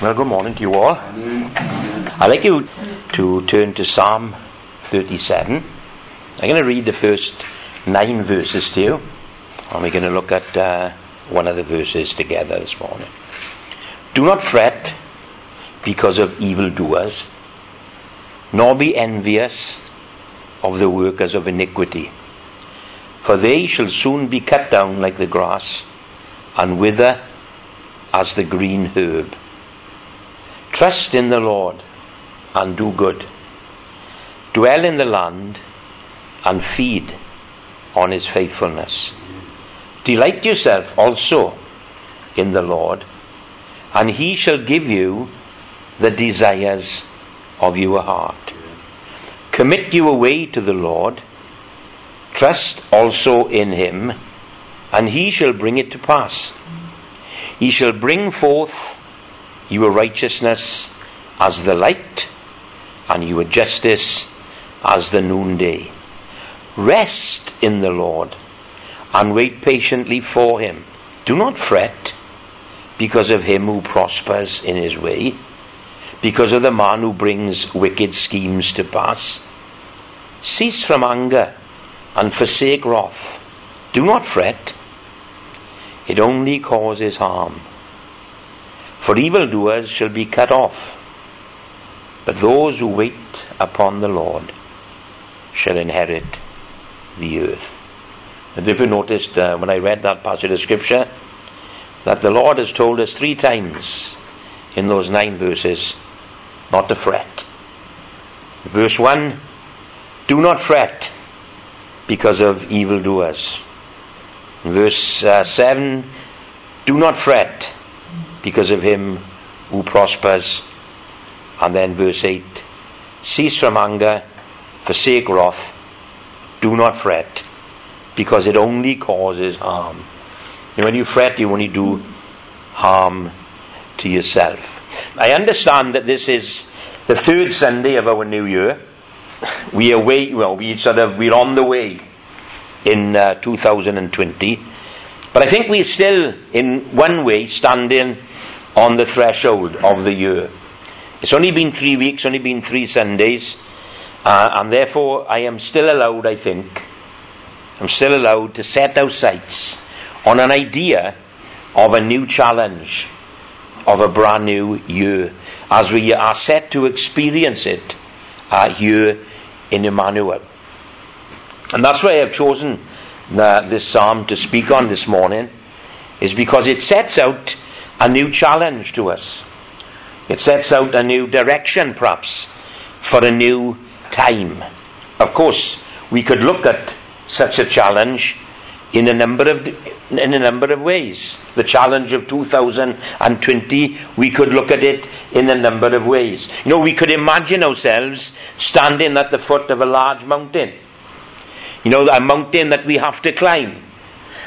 Well, good morning to you all. I'd like you to turn to Psalm 37. I'm going to read the first nine verses to you, and we're going to look at uh, one of the verses together this morning. Do not fret because of evildoers, nor be envious of the workers of iniquity, for they shall soon be cut down like the grass and wither as the green herb. Trust in the Lord and do good. Dwell in the land and feed on his faithfulness. Delight yourself also in the Lord, and he shall give you the desires of your heart. Commit your way to the Lord. Trust also in him, and he shall bring it to pass. He shall bring forth your righteousness as the light, and your justice as the noonday. Rest in the Lord and wait patiently for him. Do not fret because of him who prospers in his way, because of the man who brings wicked schemes to pass. Cease from anger and forsake wrath. Do not fret, it only causes harm. For evildoers shall be cut off, but those who wait upon the Lord shall inherit the earth. And if you noticed uh, when I read that passage of Scripture, that the Lord has told us three times in those nine verses not to fret. Verse 1 Do not fret because of evildoers. Verse uh, 7 Do not fret because of him who prospers. And then verse 8 Cease from anger, forsake wrath, do not fret, because it only causes harm. And when you fret, you only do harm to yourself. I understand that this is the third Sunday of our new year. We are way, well, we sort of we're on the way in uh, 2020, but I think we're still, in one way, standing on the threshold of the year. It's only been three weeks, only been three Sundays, uh, and therefore I am still allowed, I think, I'm still allowed to set our sights on an idea of a new challenge, of a brand new year, as we are set to experience it uh, here in Emmanuel. And that's why I've chosen uh, this psalm to speak on this morning, is because it sets out a new challenge to us. It sets out a new direction, perhaps, for a new time. Of course, we could look at such a challenge in a number of in a number of ways. The challenge of 2020, we could look at it in a number of ways. You know, we could imagine ourselves standing at the foot of a large mountain. You know, a mountain that we have to climb.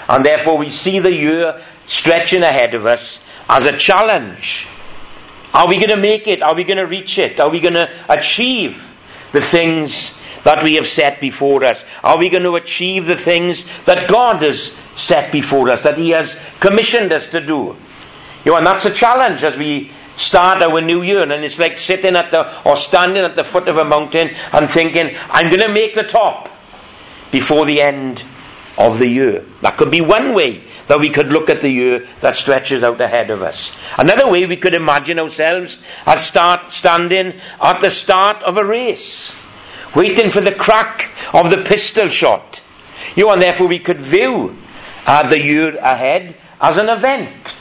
And therefore we see the year stretching ahead of us as a challenge. Are we going to make it? Are we going to reach it? Are we going to achieve the things that we have set before us? Are we going to achieve the things that God has set before us, that He has commissioned us to do? You know, and that's a challenge as we start our new year. And it's like sitting at the, or standing at the foot of a mountain and thinking, I'm going to make the top before the end of the year. That could be one way that we could look at the year that stretches out ahead of us. Another way we could imagine ourselves as start standing at the start of a race, waiting for the crack of the pistol shot. You know, and therefore we could view uh, the year ahead as an event.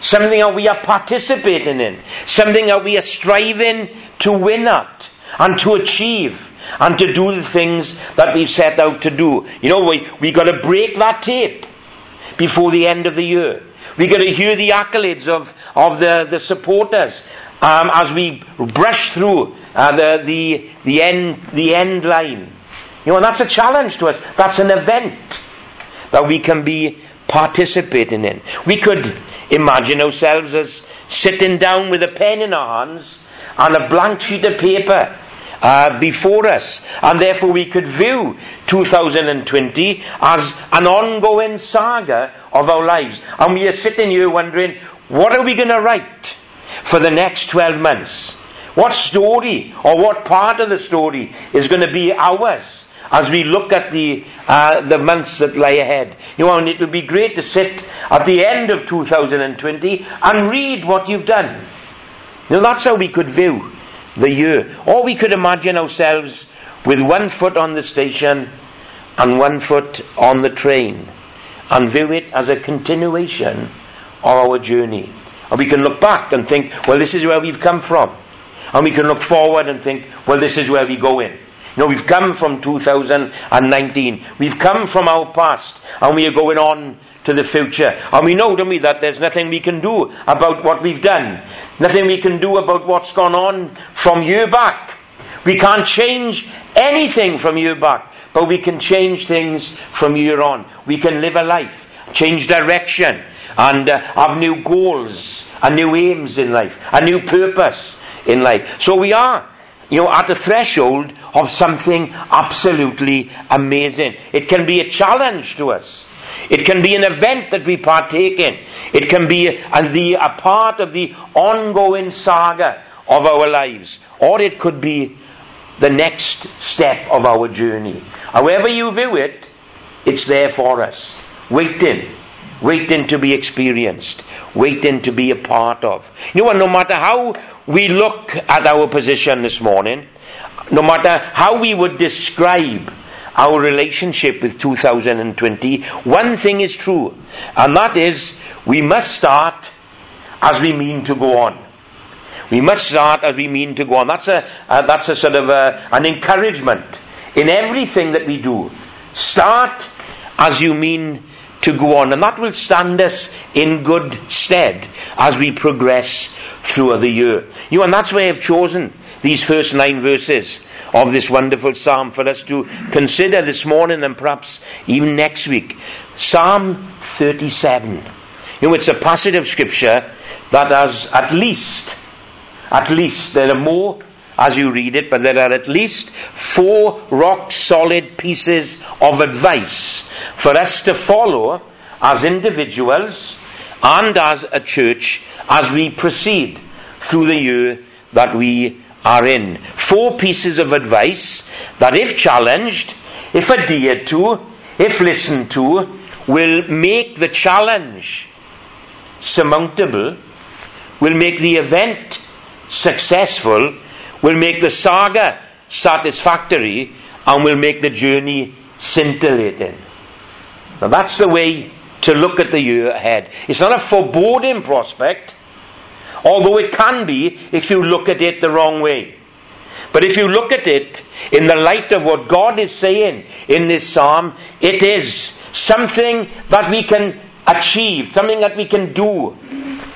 Something that we are participating in. Something that we are striving to win at and to achieve and to do the things that we've set out to do. You know, we, we got to break that tape before the end of the year. We've got to hear the accolades of, of the, the supporters um, as we brush through uh, the, the, the, end, the end line. You know, and that's a challenge to us. That's an event that we can be participating in. We could imagine ourselves as sitting down with a pen in our hands and a blank sheet of paper uh, before us. And therefore, we could view 2020 as an ongoing saga of our lives. And we are sitting here wondering, what are we going to write? for the next 12 months? What story or what part of the story is going to be ours as we look at the, uh, the months that lie ahead? You know, and it would be great to sit at the end of 2020 and read what you've done. You know, that's how we could view the year. Or we could imagine ourselves with one foot on the station and one foot on the train and view it as a continuation of our journey. And we can look back and think, well, this is where we've come from. And we can look forward and think, well, this is where we go in. Know, we've come from 2019. We've come from our past and we are going on to the future. And we know, don't we, that there's nothing we can do about what we've done. Nothing we can do about what's gone on from year back. We can't change anything from year back, but we can change things from year on. We can live a life, change direction, and uh, have new goals and new aims in life, a new purpose in life. So we are you know, at the threshold of something absolutely amazing. It can be a challenge to us. It can be an event that we partake in. It can be a, the, a part of the ongoing saga of our lives. Or it could be the next step of our journey. However you view it, it's there for us. Waiting. Waiting to be experienced. Waiting to be a part of. You know, what? no matter how we look at our position this morning, no matter how we would describe our relationship with 2020, one thing is true, and that is we must start as we mean to go on. We must start as we mean to go on. That's a, uh, that's a sort of a, an encouragement in everything that we do. Start as you mean to go on, and that will stand us in good stead as we progress through the year. You know, and that's why I've chosen these first nine verses of this wonderful psalm for us to consider this morning and perhaps even next week. Psalm 37. You know, it's a passage of scripture that has at least, at least, there are more as you read it, but there are at least four rock solid pieces of advice for us to follow as individuals and as a church as we proceed through the year that we are in. Four pieces of advice that, if challenged, if adhered to, if listened to, will make the challenge surmountable, will make the event successful, will make the saga satisfactory, and will make the journey scintillating. Now that's the way to look at the year ahead. It's not a foreboding prospect, although it can be if you look at it the wrong way. But if you look at it in the light of what God is saying in this psalm, it is something that we can achieve, something that we can do,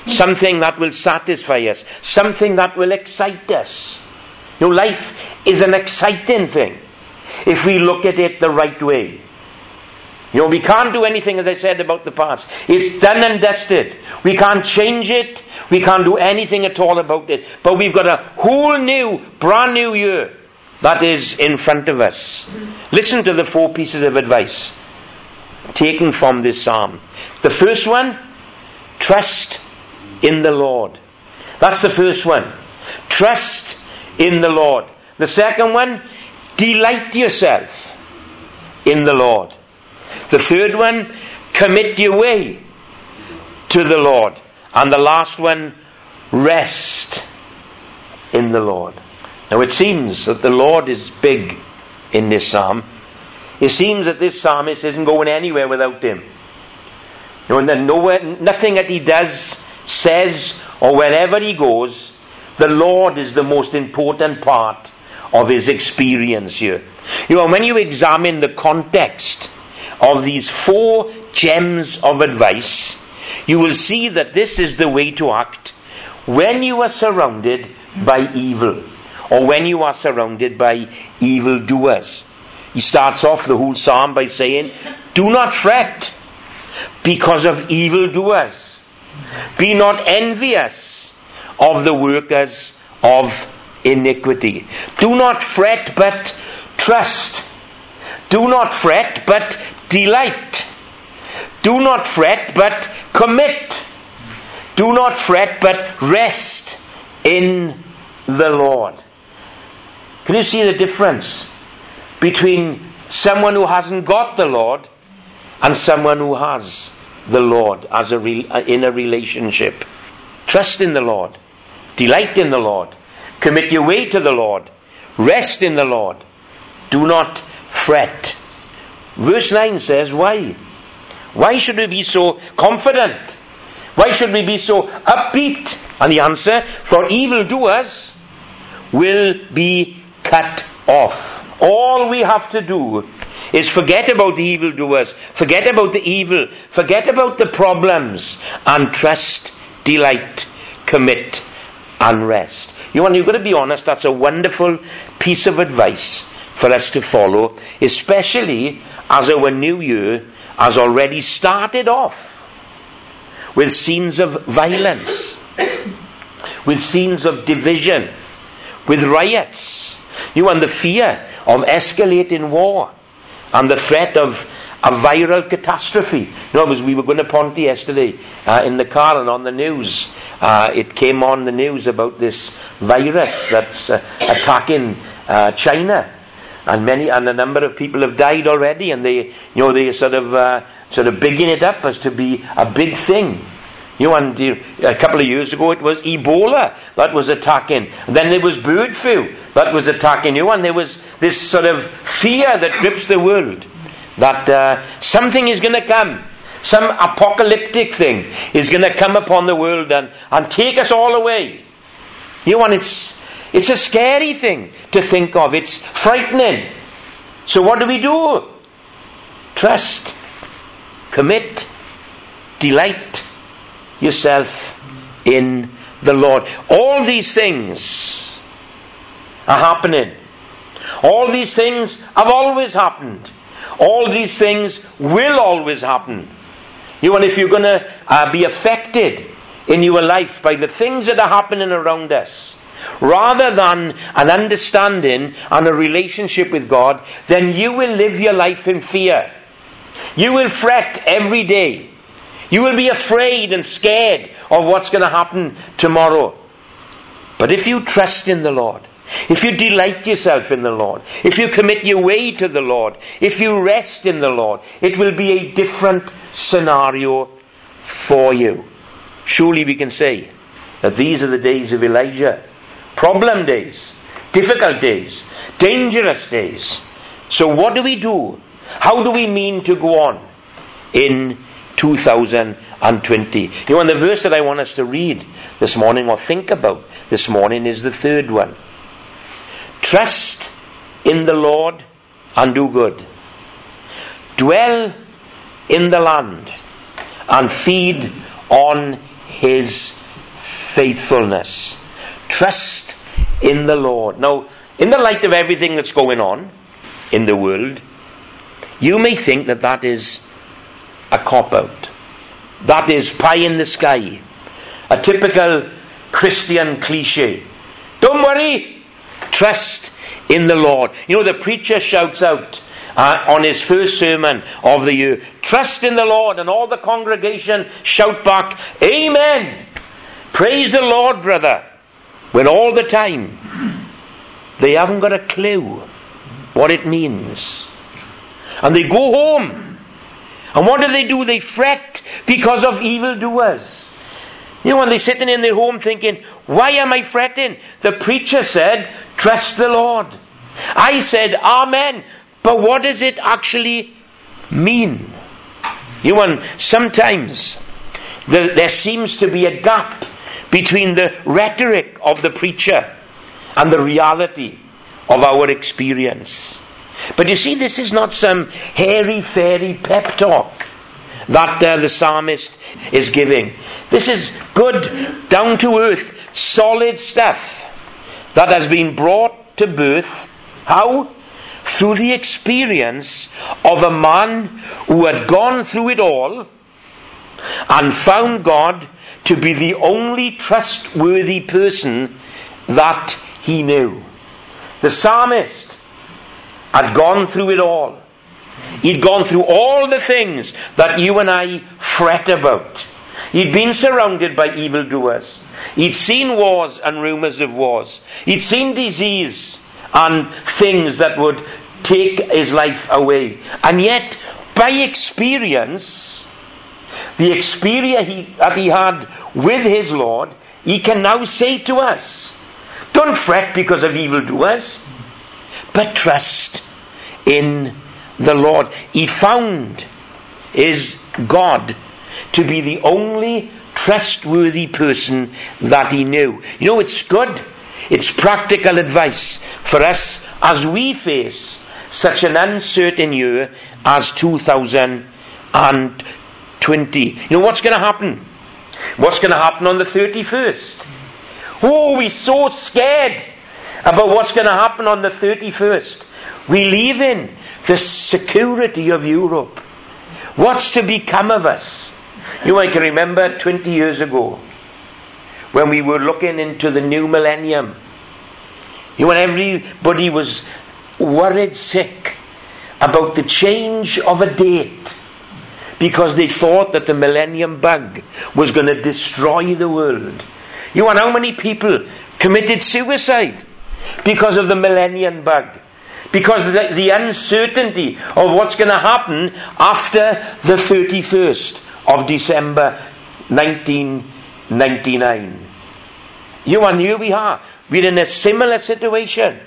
something that will satisfy us, something that will excite us. Your life is an exciting thing if we look at it the right way. You know, we can't do anything, as I said, about the past. It's done and dusted. We can't change it. We can't do anything at all about it. But we've got a whole new, brand new year that is in front of us. Listen to the four pieces of advice taken from this psalm. The first one, trust in the Lord. That's the first one. Trust in the Lord. The second one, delight yourself in the Lord. The third one, commit your way to the Lord. And the last one, rest in the Lord. Now it seems that the Lord is big in this psalm. It seems that this psalmist isn't going anywhere without him. You know, nowhere, nothing that he does, says, or wherever he goes, the Lord is the most important part of his experience here. You know, when you examine the context of these four gems of advice, you will see that this is the way to act when you are surrounded by evil or when you are surrounded by evil doers. He starts off the whole psalm by saying, Do not fret because of evil doers. Be not envious of the workers of iniquity. Do not fret, but trust. Do not fret, but delight. Do not fret, but commit. Do not fret, but rest in the Lord. Can you see the difference between someone who hasn't got the Lord and someone who has the Lord as a re- in a relationship? Trust in the Lord, delight in the Lord, commit your way to the Lord, rest in the Lord. Do not fret. Verse 9 says, Why? Why should we be so confident? Why should we be so upbeat? And the answer, for evildoers will be cut off. All we have to do is forget about the evildoers, forget about the evil, forget about the problems, and trust, delight, commit, and rest. You want, you've got to be honest, that's a wonderful piece of advice for us to follow, especially as our new year has already started off with scenes of violence, with scenes of division, with riots. You and the fear of escalating war and the threat of a viral catastrophe. You know, was, we were going to Ponty yesterday uh, in the car and on the news. Uh, it came on the news about this virus that's uh, attacking uh, China and many and a number of people have died already, and they, you know, they sort of uh, sort of bigging it up as to be a big thing. You know, and a couple of years ago it was Ebola that was attacking. Then there was bird flu that was attacking you, and there was this sort of fear that grips the world that uh, something is going to come. Some apocalyptic thing is going to come upon the world and, and take us all away. You know, and it's it's a scary thing to think of. It's frightening. So what do we do? Trust, commit, delight yourself in the Lord. All these things are happening. All these things have always happened. All these things will always happen. You and if you're going to uh, be affected in your life by the things that are happening around us, rather than an understanding and a relationship with God, then you will live your life in fear. You will fret every day. You will be afraid and scared of what's going to happen tomorrow. But if you trust in the Lord, if you delight yourself in the Lord, if you commit your way to the Lord, if you rest in the Lord, it will be a different scenario for you. Surely we can say that these are the days of Elijah problem days, difficult days, dangerous days. So, what do we do? How do we mean to go on in 2020? You know, and the verse that I want us to read this morning or think about this morning is the third one. Trust in the Lord and do good. Dwell in the land and feed on his faithfulness. Trust in the Lord. Now, in the light of everything that's going on in the world, you may think that that is a cop out. That is pie in the sky. A typical Christian cliche. Don't worry, trust in the Lord. You know, the preacher shouts out uh, on his first sermon of the year, Trust in the Lord, and all the congregation shout back, Amen. Praise the Lord, brother. When all the time they haven't got a clue what it means. And they go home. And what do they do? They fret because of evildoers. You know, when they're sitting in their home thinking, why am I fretting? The preacher said, trust the Lord. I said, Amen. But what does it actually mean? You know, sometimes the, there seems to be a gap between the rhetoric of the preacher and the reality of our experience. But you see, this is not some hairy fairy pep talk that uh, the psalmist is giving. This is good, down to earth, solid stuff that has been brought to birth. How? Through the experience of a man who had gone through it all and found God to be the only trustworthy person that he knew. The psalmist had gone through it all. He'd gone through all the things that you and I fret about. He'd been surrounded by evildoers. He'd seen wars and rumors of wars. He'd seen disease and things that would take his life away. And yet, by experience, the experience he, that he had with his Lord, he can now say to us, don't fret because of evildoers, but trust in the Lord. He found his God to be the only trustworthy person that he knew. You know, it's good. It's practical advice for us as we face such an uncertain year as 2020. You know what's going to happen? What's going to happen on the 31st? Oh, we're so scared about what's going to happen on the 31st. We live in the security of Europe. What's to become of us? You I remember 20 years ago when we were looking into the new millennium. You know, everybody was worried sick about the change of a date because they thought that the millennium bug was going to destroy the world. You know how many people committed suicide because of the millennium bug? Because the, the uncertainty of what's going to happen after the 31st of December 1999. You and here we are. We're in a similar situation.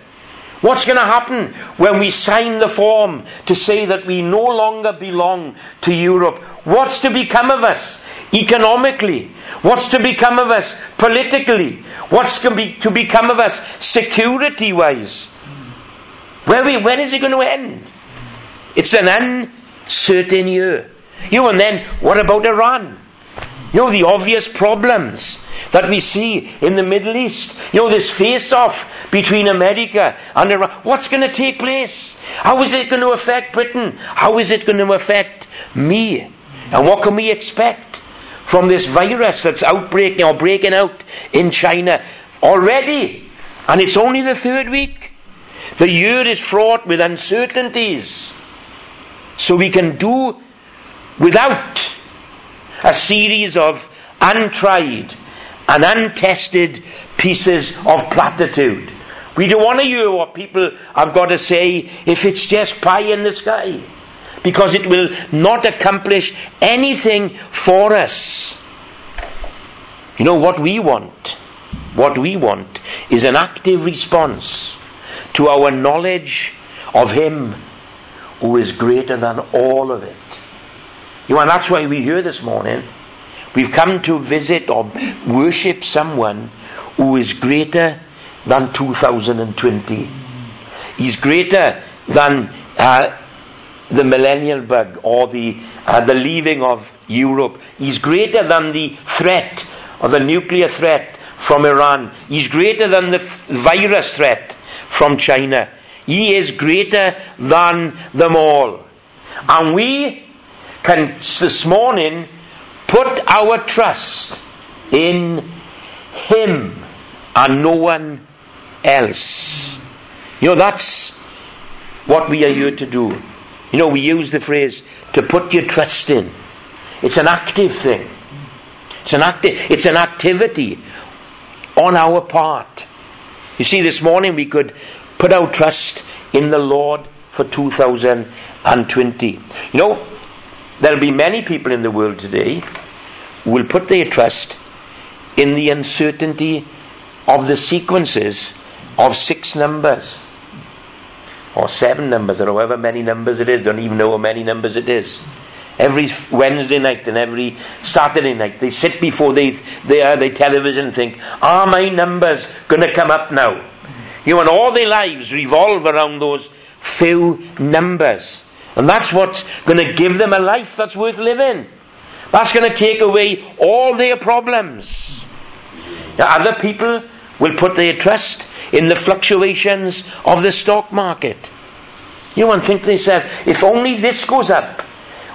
What's going to happen when we sign the form to say that we no longer belong to Europe? What's to become of us economically? What's to become of us politically? What's to, be, to become of us security wise? Where we, it going to end? It's an uncertain year. You know, and then what about Iran? You know, the obvious problems that we see in the Middle East. You know, this face off between America and Iran. What's going to take place? How is it going to affect Britain? How is it going to affect me? And what can we expect from this virus that's outbreaking or breaking out in China already? And it's only the third week. The year is fraught with uncertainties. So we can do without a series of untried and untested pieces of platitude. We don't want to hear what people have got to say if it's just pie in the sky, because it will not accomplish anything for us. You know what we want? What we want is an active response to our knowledge of Him who is greater than all of it. You know, and that's why we're here this morning. We've come to visit or worship someone who is greater than 2020. He's greater than uh, the millennial bug or the, uh, the leaving of Europe. He's greater than the threat or the nuclear threat from Iran. He's greater than the virus threat from China. He is greater than them all. And we can this morning put our trust in Him and no one else. You know, that's what we are here to do. You know, we use the phrase to put your trust in. It's an active thing. It's an active it's an activity on our part. You see, this morning we could put our trust in the Lord for 2020. You know, There'll be many people in the world today who will put their trust in the uncertainty of the sequences of six numbers or seven numbers or however many numbers it is. Don't even know how many numbers it is. Every Wednesday night and every Saturday night, they sit before they, they, uh, their television and think, Are my numbers going to come up now? You know, and all their lives revolve around those few numbers. And that's what's going to give them a life that's worth living. That's going to take away all their problems. Now, other people will put their trust in the fluctuations of the stock market. You won't think to yourself, if only this goes up,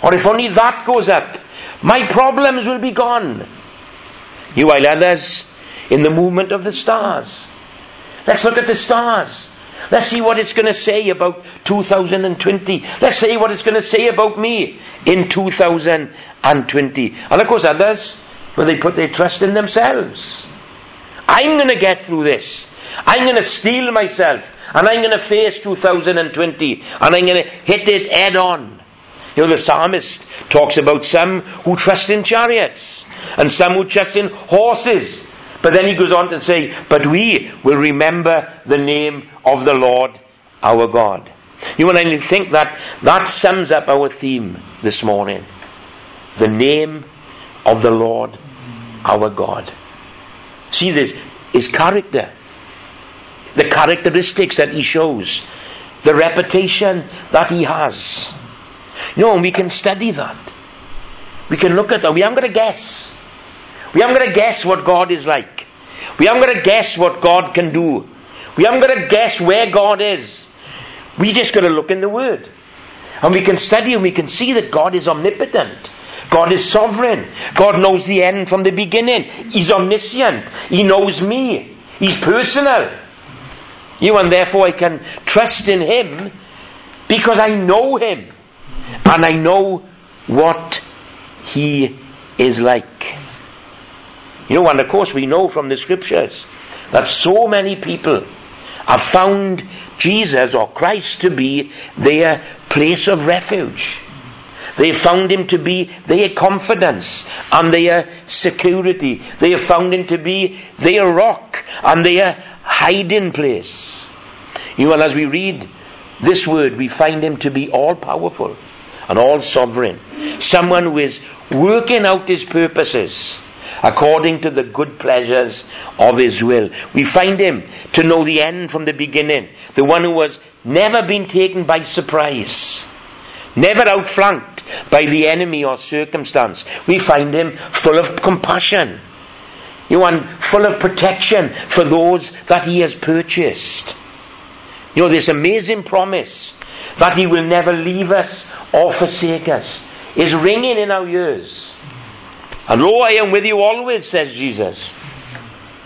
or if only that goes up, my problems will be gone. You while others in the movement of the stars. Let's look at the stars. Let's see what it's going to say about 2020. Let's see what it's going to say about me in 2020. And of course, others But they put their trust in themselves. I'm going to get through this. I'm going to steel myself. And I'm going to face 2020. And I'm going to hit it head on. You know, the psalmist talks about some who trust in chariots and some who trust in horses. But then he goes on to say, But we will remember the name of the Lord our God. You know, and I think that that sums up our theme this morning. The name of the Lord our God. See this, his character, the characteristics that he shows, the reputation that he has. You know, and we can study that. We can look at that. We aren't going to guess. We aren't going to guess what God is like. We aren't going to guess what God can do. We aren't going to guess where God is. We just got to look in the Word. And we can study and we can see that God is omnipotent. God is sovereign. God knows the end from the beginning. He's omniscient. He knows me. He's personal. You and therefore I can trust in Him because I know Him and I know what He is like. You know, and of course we know from the scriptures that so many people have found Jesus or Christ to be their place of refuge. They found him to be their confidence and their security. They have found him to be their rock and their hiding place. You know, and as we read this word, we find him to be all powerful and all sovereign. Someone who is working out his purposes according to the good pleasures of his will. We find him to know the end from the beginning, the one who has never been taken by surprise, never outflanked by the enemy or circumstance. We find him full of compassion. You want full of protection for those that he has purchased. You know, this amazing promise that he will never leave us or forsake us is ringing in our ears. And lo, I am with you always, says Jesus,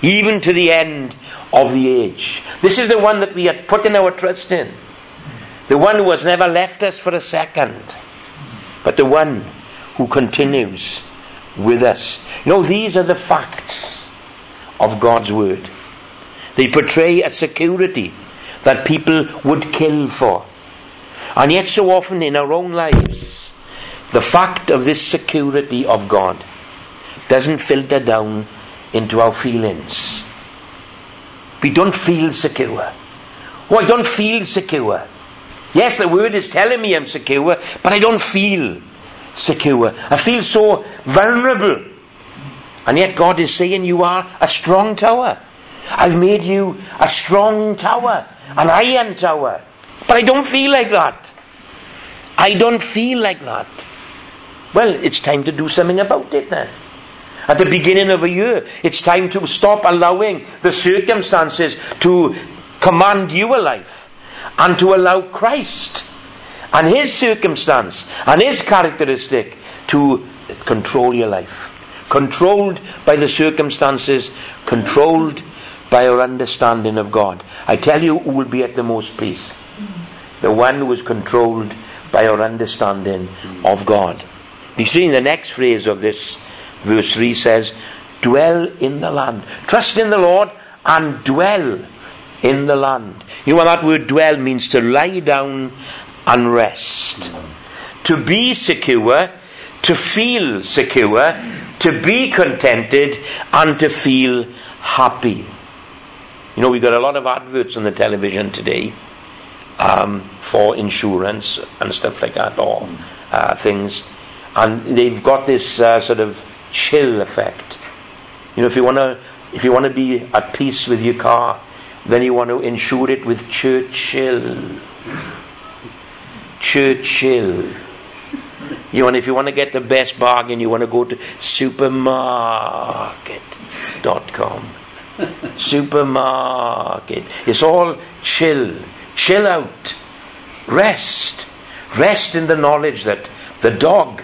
even to the end of the age. This is the one that we are putting our trust in. The one who has never left us for a second, but the one who continues with us. You know, these are the facts of God's Word. They portray a security that people would kill for. And yet, so often in our own lives, the fact of this security of God doesn't filter down into our feelings. We don't feel secure. Oh, I don't feel secure. Yes, the word is telling me I'm secure, but I don't feel secure. I feel so vulnerable. And yet God is saying you are a strong tower. I've made you a strong tower, an iron tower. But I don't feel like that. I don't feel like that. Well, it's time to do something about it then. At the beginning of a year, it's time to stop allowing the circumstances to command your life and to allow Christ and His circumstance and His characteristic to control your life. Controlled by the circumstances, controlled by our understanding of God. I tell you who will be at the most peace. The one who is controlled by our understanding of God. You see in the next phrase of this Verse 3 says, Dwell in the land. Trust in the Lord and dwell in the land. You know that word dwell means? To lie down and rest. To be secure, to feel secure, to be contented, and to feel happy. You know, we've got a lot of adverts on the television today um, for insurance and stuff like that, or uh, things. And they've got this uh, sort of chill effect. You know, if you want to, if you want to be at peace with your car, then you want to insure it with Churchill. Churchill. You want, if you want to get the best bargain, you want to go to supermarket.com. supermarket. It's all chill. Chill out. Rest. Rest in the knowledge that the dog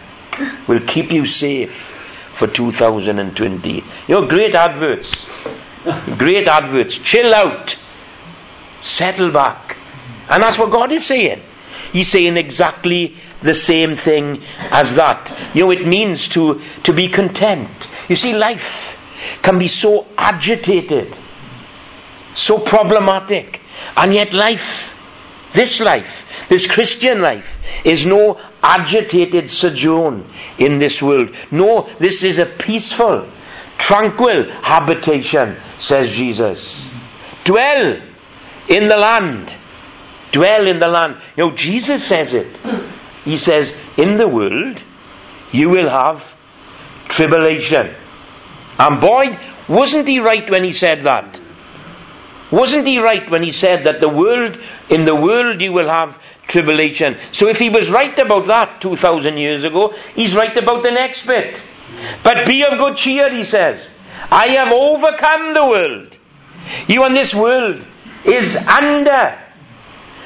will keep you safe for 2020. You know, great adverts. Great adverts. Chill out. Settle back. And that's what God is saying. He's saying exactly the same thing as that. You know, it means to, to be content. You see, life can be so agitated, so problematic, and yet life, this life, this Christian life, is no agitated sojourn in this world. No, this is a peaceful, tranquil habitation, says Jesus. Dwell in the land. Dwell in the land. You know, Jesus says it. He says, In the world, you will have tribulation. And boy, wasn't he right when he said that? Wasn't he right when he said that the world, in the world you will have tribulation? So if he was right about that 2,000 years ago, he's right about the next bit. But be of good cheer, he says. I have overcome the world. You and this world is under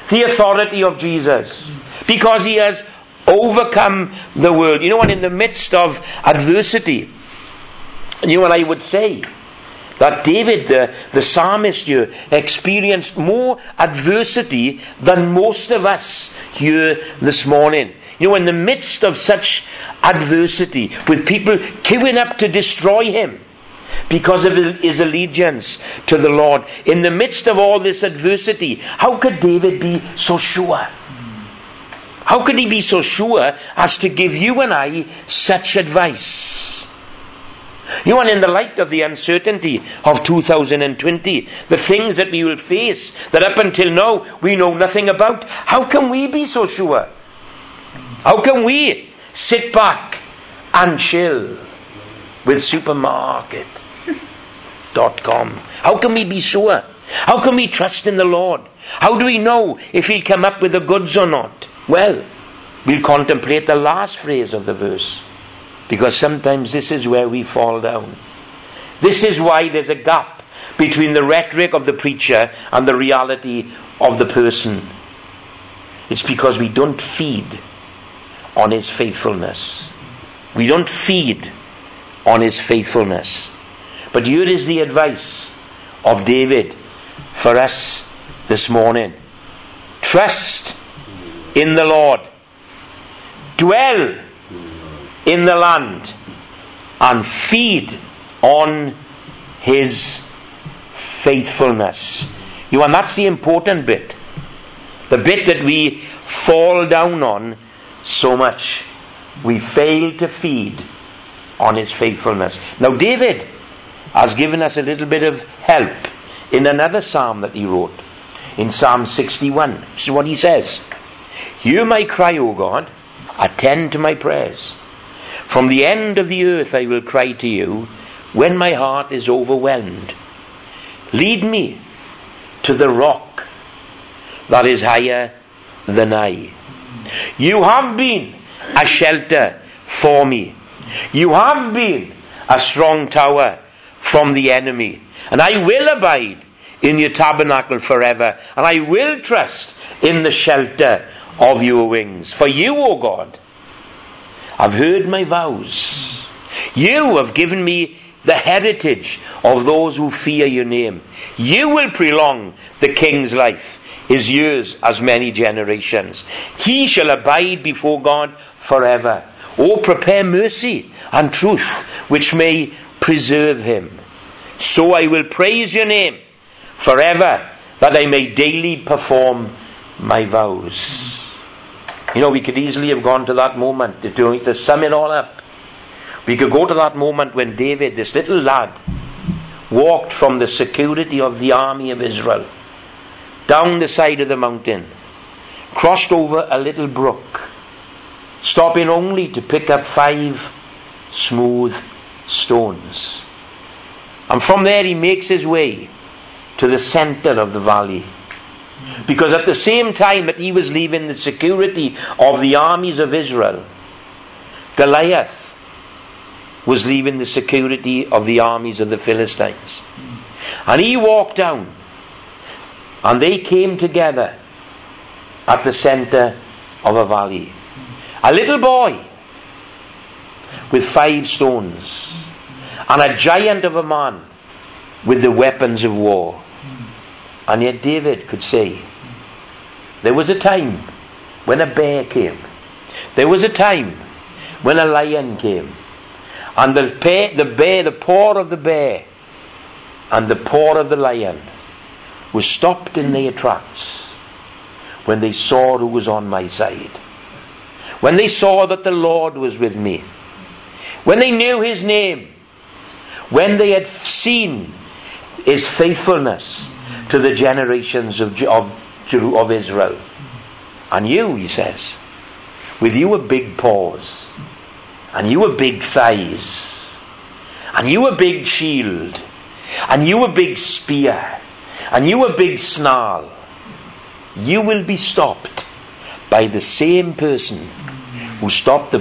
the authority of Jesus because he has overcome the world. You know, what? in the midst of adversity, you and I would say that David, the, the psalmist here, experienced more adversity than most of us here this morning. You know, in the midst of such adversity, with people queuing up to destroy him because of his allegiance to the Lord, in the midst of all this adversity, how could David be so sure? How could he be so sure as to give you and I such advice? You and in the light of the uncertainty of 2020, the things that we will face that up until now we know nothing about, how can we be so sure? How can we sit back and chill with supermarket.com? How can we be sure? How can we trust in the Lord? How do we know if He'll come up with the goods or not? Well, we'll contemplate the last phrase of the verse because sometimes this is where we fall down. This is why there's a gap between the rhetoric of the preacher and the reality of the person. It's because we don't feed on his faithfulness. We don't feed on his faithfulness. But here is the advice of David for us this morning trust in the Lord. Dwell in the land and feed on his faithfulness. You and that's the important bit. The bit that we fall down on so much. We fail to feed on his faithfulness. Now David has given us a little bit of help in another psalm that he wrote. In Psalm 61. This is what he says. Hear my cry, O God, attend to my prayers. From the end of the earth I will cry to you when my heart is overwhelmed. Lead me to the rock that is higher than I. You have been a shelter for me. You have been a strong tower from the enemy. And I will abide in your tabernacle forever. And I will trust in the shelter of your wings. For you, O God, have heard my vows. You have given me the heritage of those who fear your name. You will prolong the king's life, his years as many generations. He shall abide before God forever. Oh, prepare mercy and truth, which may preserve him. So I will praise your name forever, that I may daily perform my vows. You know, we could easily have gone to that moment to, to sum it all up. We could go to that moment when David, this little lad, walked from the security of the army of Israel down the side of the mountain, crossed over a little brook, stopping only to pick up five smooth stones. And from there he makes his way to the center of the valley. Because at the same time that he was leaving the security of the armies of Israel, Goliath was leaving the security of the armies of the Philistines. And he walked down, and they came together at the center of a valley. A little boy with five stones, and a giant of a man with the weapons of war. And yet David could say, There was a time when a bear came. There was a time when a lion came. And the, the bear, the paw of the bear, and the paw of the lion were stopped in their tracks when they saw who was on my side. When they saw that the Lord was with me. When they knew his name. When they had seen his faithfulness to the generations of, of, of Israel. And you, he says, with you a big paws, and you a big thighs, and you a big shield, and you a big spear, and you a big snarl, you will be stopped by the same person who stopped the,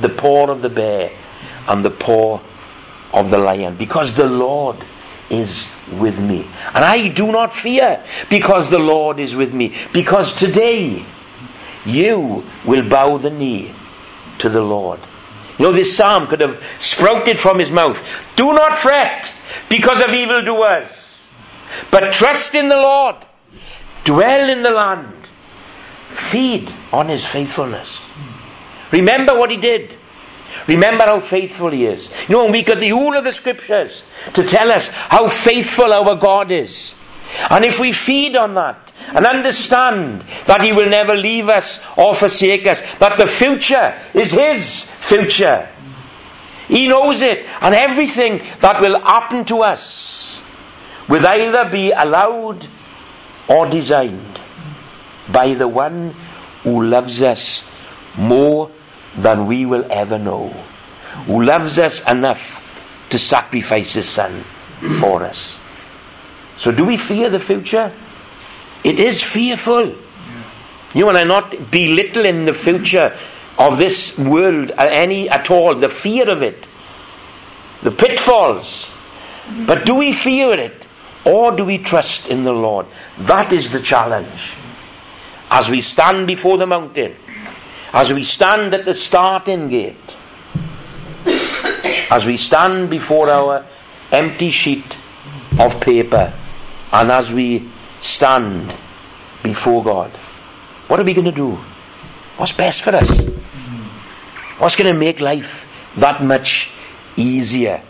the paw of the bear and the paw of the lion, because the Lord is with me. And I do not fear because the Lord is with me. Because today you will bow the knee to the Lord. You know, this psalm could have sprouted from his mouth. Do not fret because of evildoers, but trust in the Lord. Dwell in the land. Feed on his faithfulness. Remember what he did. Remember how faithful he is. You know, we got the whole of the scriptures to tell us how faithful our God is. And if we feed on that and understand that He will never leave us or forsake us, that the future is His future, He knows it, and everything that will happen to us will either be allowed or designed by the one who loves us more than we will ever know, who loves us enough to sacrifice His Son for us. So, do we fear the future? It is fearful. You and I not belittle in the future of this world uh, any at all, the fear of it, the pitfalls. But do we fear it or do we trust in the Lord? That is the challenge. As we stand before the mountain, as we stand at the starting gate, as we stand before our empty sheet of paper, and as we stand before God, what are we going to do? What's best for us? What's going to make life that much easier?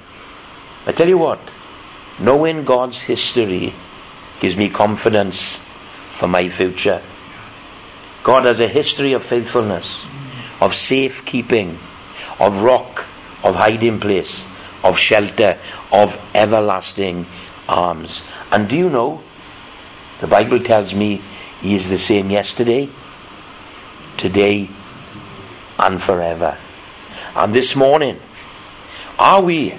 I tell you what, knowing God's history gives me confidence for my future. God has a history of faithfulness, of safekeeping, of rock, of hiding place, of shelter, of everlasting arms. And do you know, the Bible tells me He is the same yesterday, today, and forever. And this morning, are we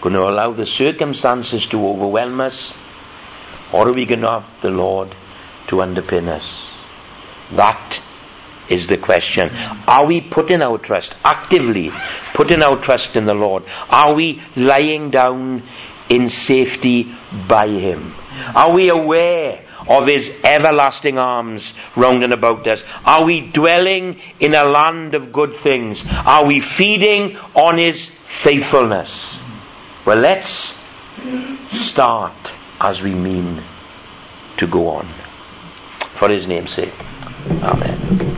going to allow the circumstances to overwhelm us, or are we going to have the Lord to underpin us? That is the question. Are we putting our trust, actively putting our trust in the Lord? Are we lying down in safety by Him? Are we aware of His everlasting arms round and about us? Are we dwelling in a land of good things? Are we feeding on His faithfulness? Well, let's start as we mean to go on. For His name's sake. Amen.